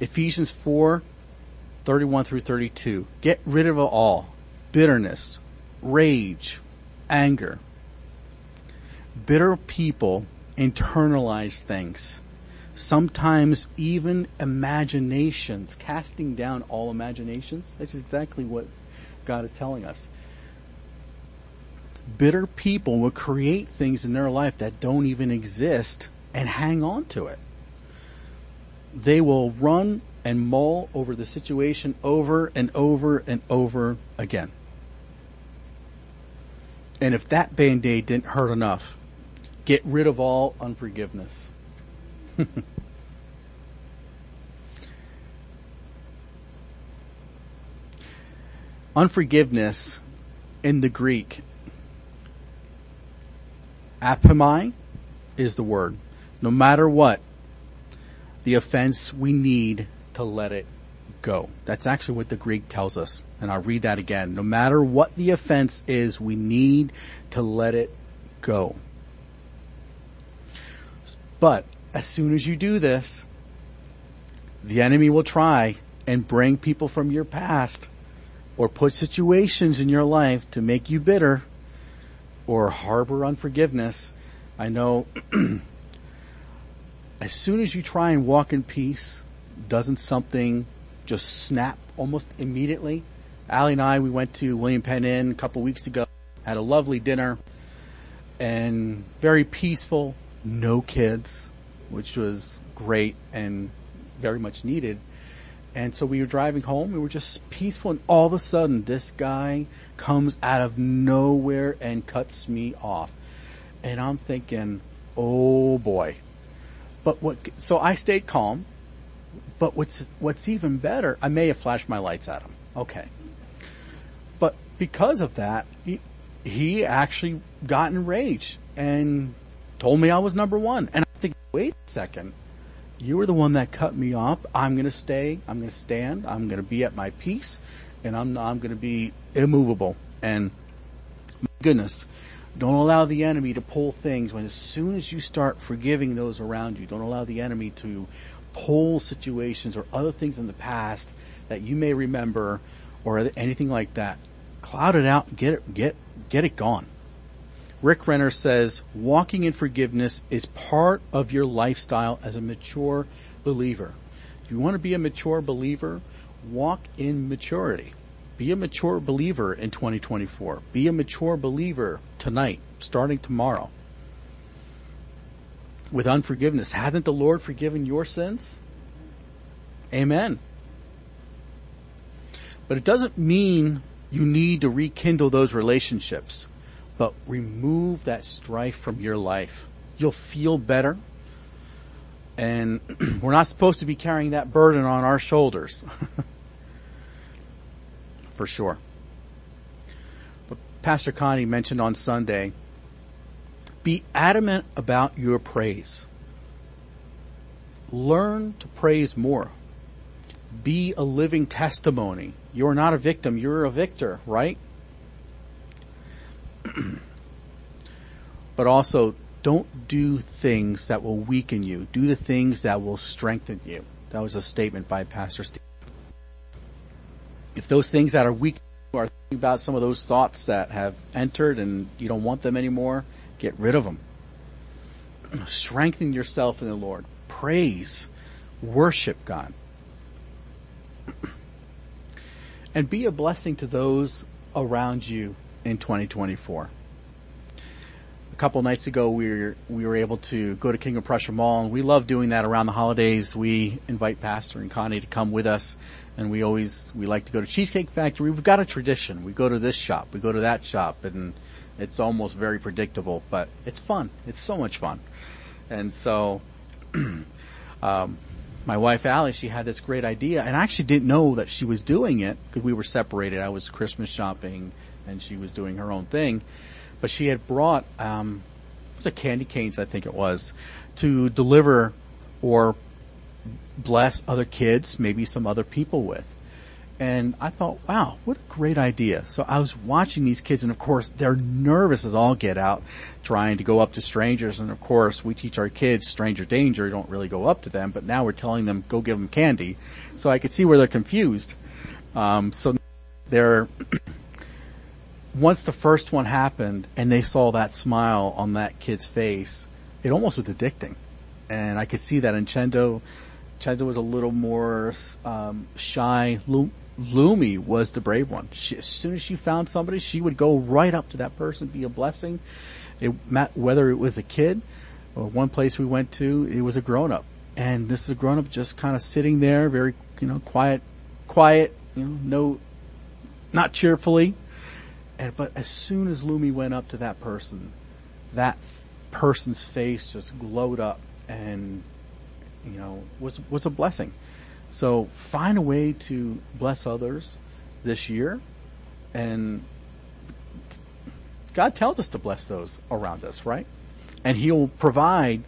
Ephesians 4, 31 through 32. Get rid of all. Bitterness, rage, anger. Bitter people internalize things. Sometimes even imaginations, casting down all imaginations. That's exactly what God is telling us. Bitter people will create things in their life that don't even exist and hang on to it. They will run and mull over the situation over and over and over again. And if that band-aid didn't hurt enough, get rid of all unforgiveness. (laughs) Unforgiveness in the Greek, apomai is the word. No matter what, the offense, we need to let it go. That's actually what the Greek tells us. And I'll read that again. No matter what the offense is, we need to let it go. But as soon as you do this, the enemy will try and bring people from your past or put situations in your life to make you bitter or harbor unforgiveness, I know (clears throat) as soon as you try and walk in peace, doesn't something just snap almost immediately? Allie and I, we went to William Penn Inn a couple weeks ago, had a lovely dinner, and very peaceful, no kids, which was great and very much needed. And so we were driving home, we were just peaceful, and all of a sudden this guy comes out of nowhere and cuts me off. And I'm thinking, oh boy. But what, so I stayed calm, but what's, what's even better, I may have flashed my lights at him. Okay. But because of that, he, he actually got enraged and told me I was number one. And I think, wait a second you were the one that cut me off. I'm going to stay. I'm going to stand. I'm going to be at my peace and I'm, I'm going to be immovable. And my goodness, don't allow the enemy to pull things when as soon as you start forgiving those around you, don't allow the enemy to pull situations or other things in the past that you may remember or anything like that. cloud it out, get it, get, get it gone. Rick Renner says, walking in forgiveness is part of your lifestyle as a mature believer. If you want to be a mature believer, walk in maturity. Be a mature believer in 2024. Be a mature believer tonight, starting tomorrow. With unforgiveness, hasn't the Lord forgiven your sins? Amen. But it doesn't mean you need to rekindle those relationships, but remove that strife from your life. You'll feel better. And (clears throat) we're not supposed to be carrying that burden on our shoulders. (laughs) For sure. But Pastor Connie mentioned on Sunday, be adamant about your praise. Learn to praise more. Be a living testimony. You're not a victim, you're a victor, right? (clears throat) but also don't do things that will weaken you. Do the things that will strengthen you. That was a statement by Pastor Steve. If those things that are weak are thinking about some of those thoughts that have entered and you don't want them anymore, get rid of them. (clears throat) Strengthen yourself in the Lord. Praise. Worship God. (clears throat) and be a blessing to those around you in 2024 a couple nights ago we were we were able to go to King of Prussia Mall and we love doing that around the holidays. We invite Pastor and Connie to come with us and we always we like to go to Cheesecake Factory. We've got a tradition. We go to this shop, we go to that shop and it's almost very predictable, but it's fun. It's so much fun. And so (clears throat) um, my wife Allie, she had this great idea and I actually didn't know that she was doing it because we were separated. I was Christmas shopping and she was doing her own thing but she had brought um, was a candy canes, I think it was, to deliver or bless other kids, maybe some other people with. And I thought, wow, what a great idea. So I was watching these kids and of course they're nervous as all get out trying to go up to strangers. And of course we teach our kids stranger danger. You don't really go up to them, but now we're telling them go give them candy. So I could see where they're confused. Um, so they're once the first one happened and they saw that smile on that kid's face, it almost was addicting. And I could see that in Chendo. Chendo was a little more um, shy. Lumi was the brave one. She, as soon as she found somebody, she would go right up to that person, be a blessing. It, whether it was a kid or one place we went to, it was a grown up. And this is a grown up just kind of sitting there, very, you know, quiet, quiet, you know, no, not cheerfully, and, but as soon as Lumi went up to that person, that person's face just glowed up and, you know, was, was a blessing. So find a way to bless others this year and God tells us to bless those around us, right? And He'll provide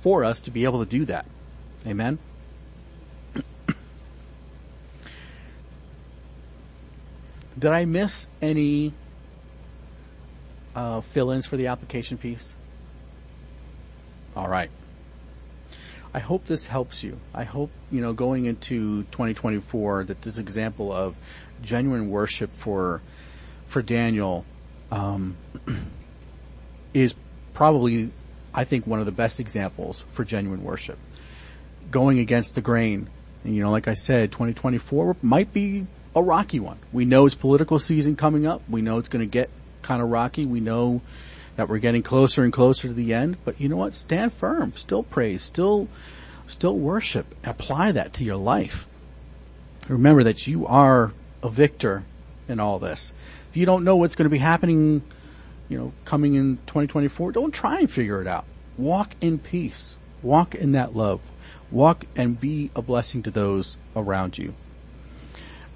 for us to be able to do that. Amen? Did I miss any uh, fill-ins for the application piece? All right. I hope this helps you. I hope, you know, going into 2024 that this example of genuine worship for, for Daniel, um, (clears throat) is probably, I think, one of the best examples for genuine worship. Going against the grain. You know, like I said, 2024 might be a rocky one. We know it's political season coming up. We know it's going to get kind of rocky. We know that we're getting closer and closer to the end, but you know what? Stand firm. Still praise. Still, still worship. Apply that to your life. Remember that you are a victor in all this. If you don't know what's going to be happening, you know, coming in 2024, don't try and figure it out. Walk in peace. Walk in that love. Walk and be a blessing to those around you.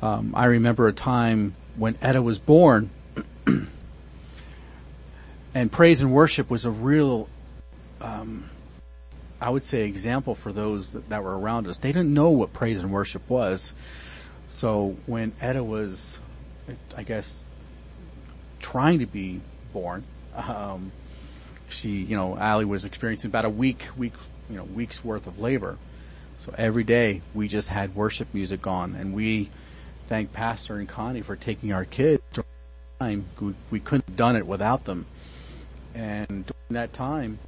Um, I remember a time when Etta was born, (clears throat) and praise and worship was a real, um, I would say, example for those that, that, were around us. They didn't know what praise and worship was. So when Etta was, I guess, trying to be born, um, she, you know, Allie was experiencing about a week, week, you know, week's worth of labor. So every day we just had worship music on and we thank Pastor and Connie for taking our kids time. We, we couldn't have done it without them. And during that time,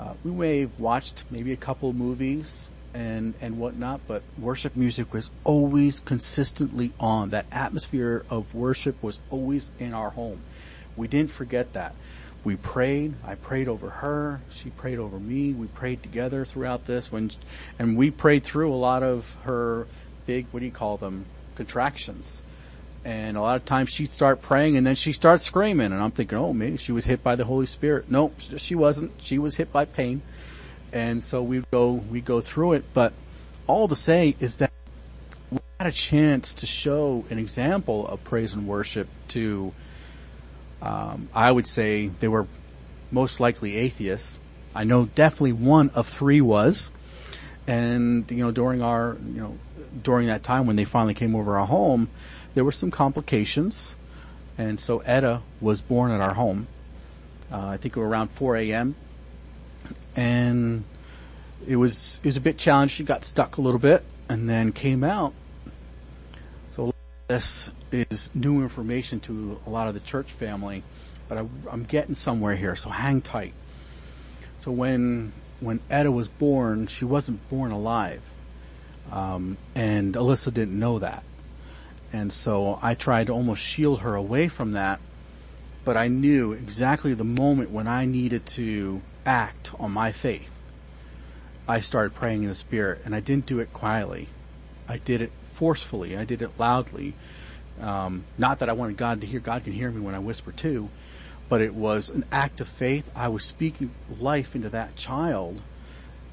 uh, we may have watched maybe a couple movies and, and whatnot, but worship music was always consistently on. That atmosphere of worship was always in our home. We didn't forget that. We prayed. I prayed over her. She prayed over me. We prayed together throughout this when, and we prayed through a lot of her big, what do you call them, contractions. And a lot of times she'd start praying and then she starts screaming and I'm thinking, oh, maybe she was hit by the Holy Spirit. Nope, she wasn't. She was hit by pain. And so we'd go, we'd go through it, but all to say is that we had a chance to show an example of praise and worship to, um, I would say they were most likely atheists. I know definitely one of three was. And, you know, during our, you know, during that time when they finally came over our home, there were some complications. And so Etta was born at our home. Uh, I think it was around 4 a.m. And it was, it was a bit challenging. She got stuck a little bit and then came out. So this is new information to a lot of the church family, but I, I'm getting somewhere here. So hang tight. So when, when Etta was born, she wasn't born alive. Um, and Alyssa didn't know that. And so I tried to almost shield her away from that, but I knew exactly the moment when I needed to act on my faith. I started praying in the spirit and I didn't do it quietly. I did it forcefully. I did it loudly. Um, not that I wanted God to hear. God can hear me when I whisper too, but it was an act of faith. I was speaking life into that child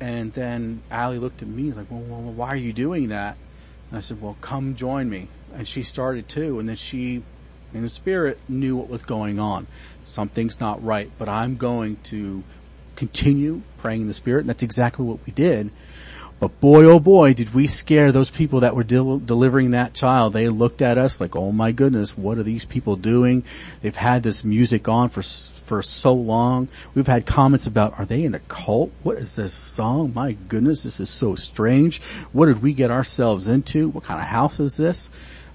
and then Allie looked at me like, well, well, why are you doing that? And I said, well, come join me. And she started too. And then she, in the spirit, knew what was going on. Something's not right, but I'm going to continue praying in the spirit. And that's exactly what we did. But boy, oh boy, did we scare those people that were del- delivering that child. They looked at us like, oh my goodness, what are these people doing? They've had this music on for for so long. We've had comments about, are they in a cult? What is this song? My goodness, this is so strange. What did we get ourselves into? What kind of house is this?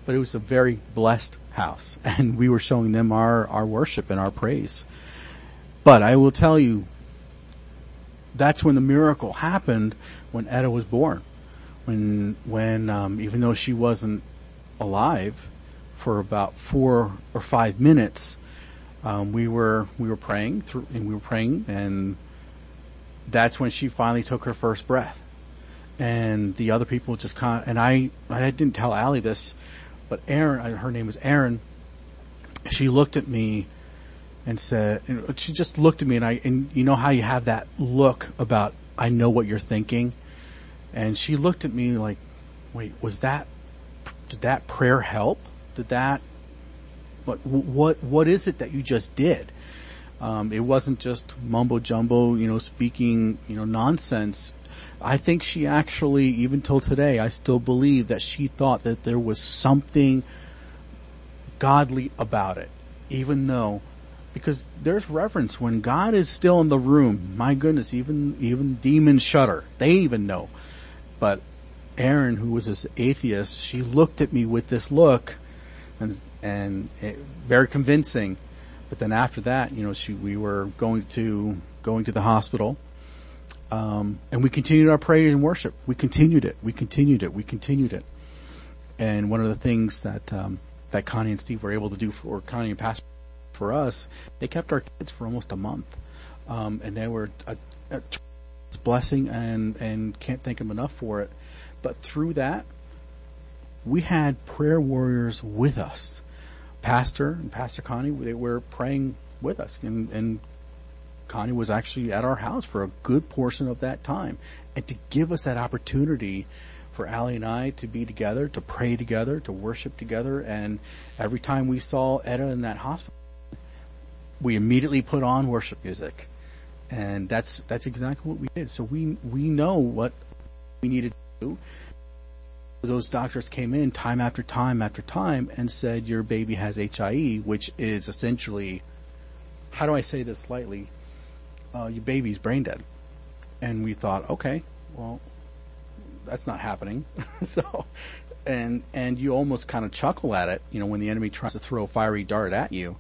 But it was a very blessed house (laughs) and we were showing them our, our worship and our praise. But I will tell you, that's when the miracle happened when Etta was born. When, when, um, even though she wasn't alive for about four or five minutes, um, we were we were praying through, and we were praying, and that's when she finally took her first breath. And the other people just kind of, and I I didn't tell Allie this, but Aaron, her name was Aaron. She looked at me and said, and she just looked at me, and I and you know how you have that look about I know what you're thinking, and she looked at me like, wait, was that did that prayer help? Did that but what what is it that you just did? Um, it wasn't just mumbo jumbo, you know, speaking, you know, nonsense. I think she actually, even till today, I still believe that she thought that there was something godly about it, even though, because there's reverence when God is still in the room. My goodness, even even demons shudder. They even know. But Aaron, who was this atheist, she looked at me with this look, and and it, very convincing. But then after that, you know, she, we were going to, going to the hospital. Um, and we continued our prayer and worship. We continued it. We continued it. We continued it. And one of the things that, um, that Connie and Steve were able to do for Connie and Pastor for us, they kept our kids for almost a month. Um, and they were a, a blessing and, and can't thank them enough for it. But through that, we had prayer warriors with us pastor and Pastor Connie, they were praying with us and, and Connie was actually at our house for a good portion of that time. And to give us that opportunity for Allie and I to be together, to pray together, to worship together. And every time we saw Etta in that hospital, we immediately put on worship music. And that's, that's exactly what we did. So we, we know what we needed to do those doctors came in time after time after time and said your baby has HIE, which is essentially, how do I say this lightly? Uh, your baby's brain dead. And we thought, okay, well, that's not happening. (laughs) so and, and you almost kind of chuckle at it, you know, when the enemy tries to throw a fiery dart at you.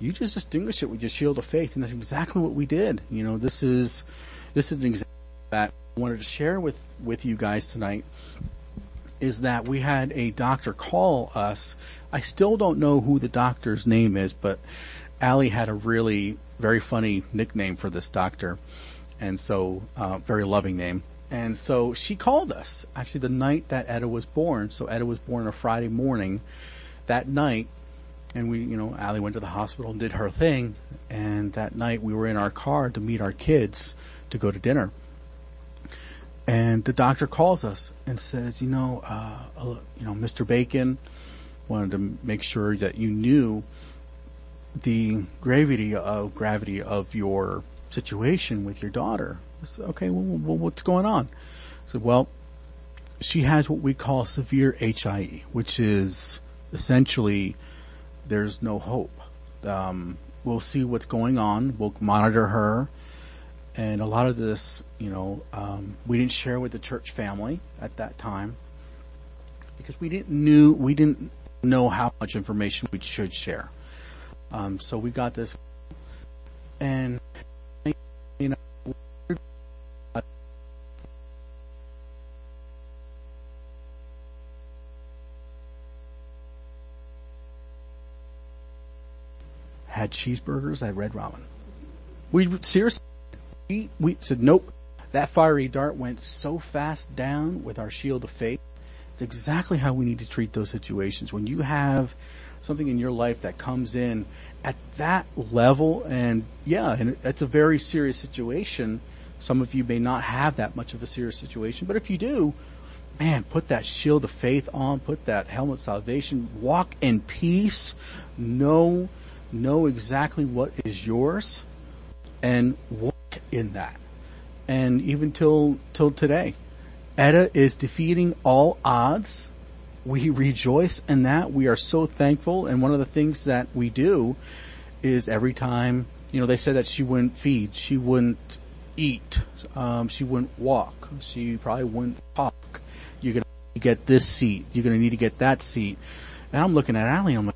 You just distinguish it with your shield of faith, and that's exactly what we did. You know, this is, this is an example that I wanted to share with, with you guys tonight is that we had a doctor call us. I still don't know who the doctor's name is, but Allie had a really very funny nickname for this doctor. And so, uh, very loving name. And so she called us actually the night that Etta was born. So Etta was born a Friday morning that night. And we, you know, Allie went to the hospital and did her thing. And that night we were in our car to meet our kids to go to dinner. And the doctor calls us and says, you know, uh, uh, you know, Mr. Bacon wanted to make sure that you knew the gravity of gravity of your situation with your daughter. I said, okay, well, well, what's going on? I said, well, she has what we call severe HIE, which is essentially there's no hope. Um, we'll see what's going on. We'll monitor her and a lot of this, you know, um, we didn't share with the church family at that time because we didn't knew we didn't know how much information we should share. Um, so we got this, and you know. Had cheeseburgers, had red ramen. We seriously we, we said, nope, that fiery dart went so fast down with our shield of faith. It's exactly how we need to treat those situations. When you have something in your life that comes in at that level, and yeah, and it's a very serious situation. Some of you may not have that much of a serious situation, but if you do, man, put that shield of faith on, put that helmet of salvation, walk in peace, know, know exactly what is yours, and in that. And even till, till today, Etta is defeating all odds. We rejoice in that. We are so thankful. And one of the things that we do is every time, you know, they said that she wouldn't feed, she wouldn't eat, um, she wouldn't walk, she probably wouldn't talk. You're gonna get this seat, you're gonna need to get that seat. And I'm looking at Allie, I'm like,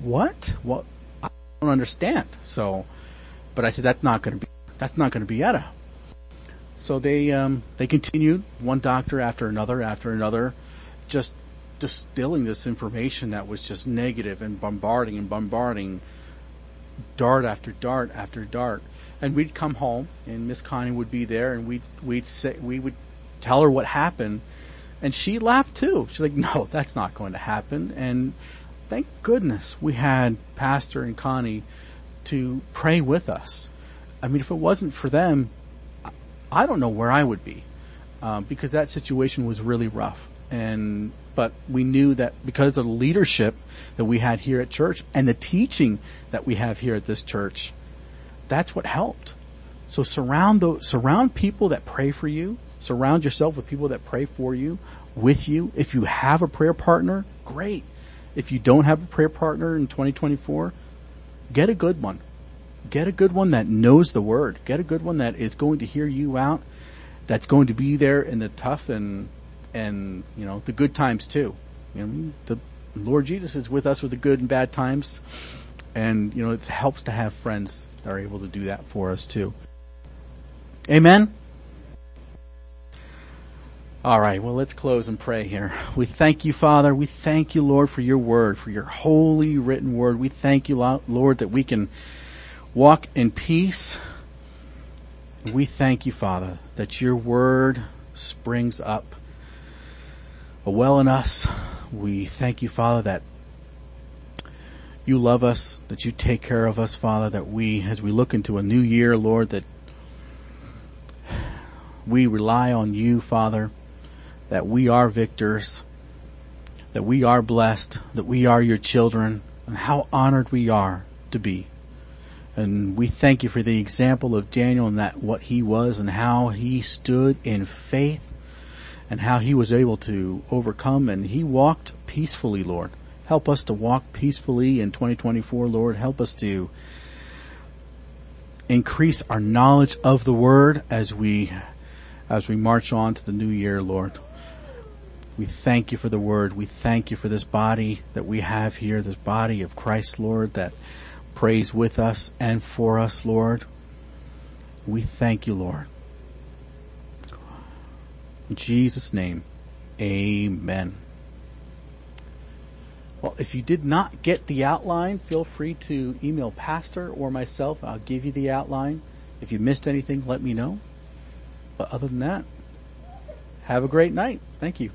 what? What? I don't understand. So, but I said, that's not gonna be that's not going to be Etta. So they um, they continued one doctor after another after another, just distilling this information that was just negative and bombarding and bombarding, dart after dart after dart. And we'd come home, and Miss Connie would be there, and we'd we'd say we would tell her what happened, and she laughed too. She's like, "No, that's not going to happen." And thank goodness we had Pastor and Connie to pray with us I mean, if it wasn't for them, I don't know where I would be, um, because that situation was really rough. And but we knew that because of the leadership that we had here at church and the teaching that we have here at this church, that's what helped. So surround the surround people that pray for you. Surround yourself with people that pray for you, with you. If you have a prayer partner, great. If you don't have a prayer partner in 2024, get a good one get a good one that knows the word. Get a good one that is going to hear you out. That's going to be there in the tough and and you know the good times too. You know, the Lord Jesus is with us with the good and bad times, and you know it helps to have friends that are able to do that for us too. Amen. All right, well, let's close and pray here. We thank you, Father. We thank you, Lord, for your word, for your holy written word. We thank you, Lord, that we can walk in peace. We thank you, Father, that your word springs up a well in us. We thank you, Father, that you love us, that you take care of us, Father, that we, as we look into a new year, Lord, that we rely on you, Father, that we are victors, that we are blessed, that we are your children, and how honored we are to be. And we thank you for the example of Daniel and that what he was and how he stood in faith and how he was able to overcome and he walked peacefully, Lord. Help us to walk peacefully in 2024, Lord. Help us to increase our knowledge of the word as we, as we march on to the new year, Lord. We thank you for the word. We thank you for this body that we have here, this body of Christ, Lord, that prays with us and for us, Lord. We thank you, Lord. In Jesus' name, amen. Well, if you did not get the outline, feel free to email pastor or myself. I'll give you the outline. If you missed anything, let me know. But other than that, have a great night. Thank you.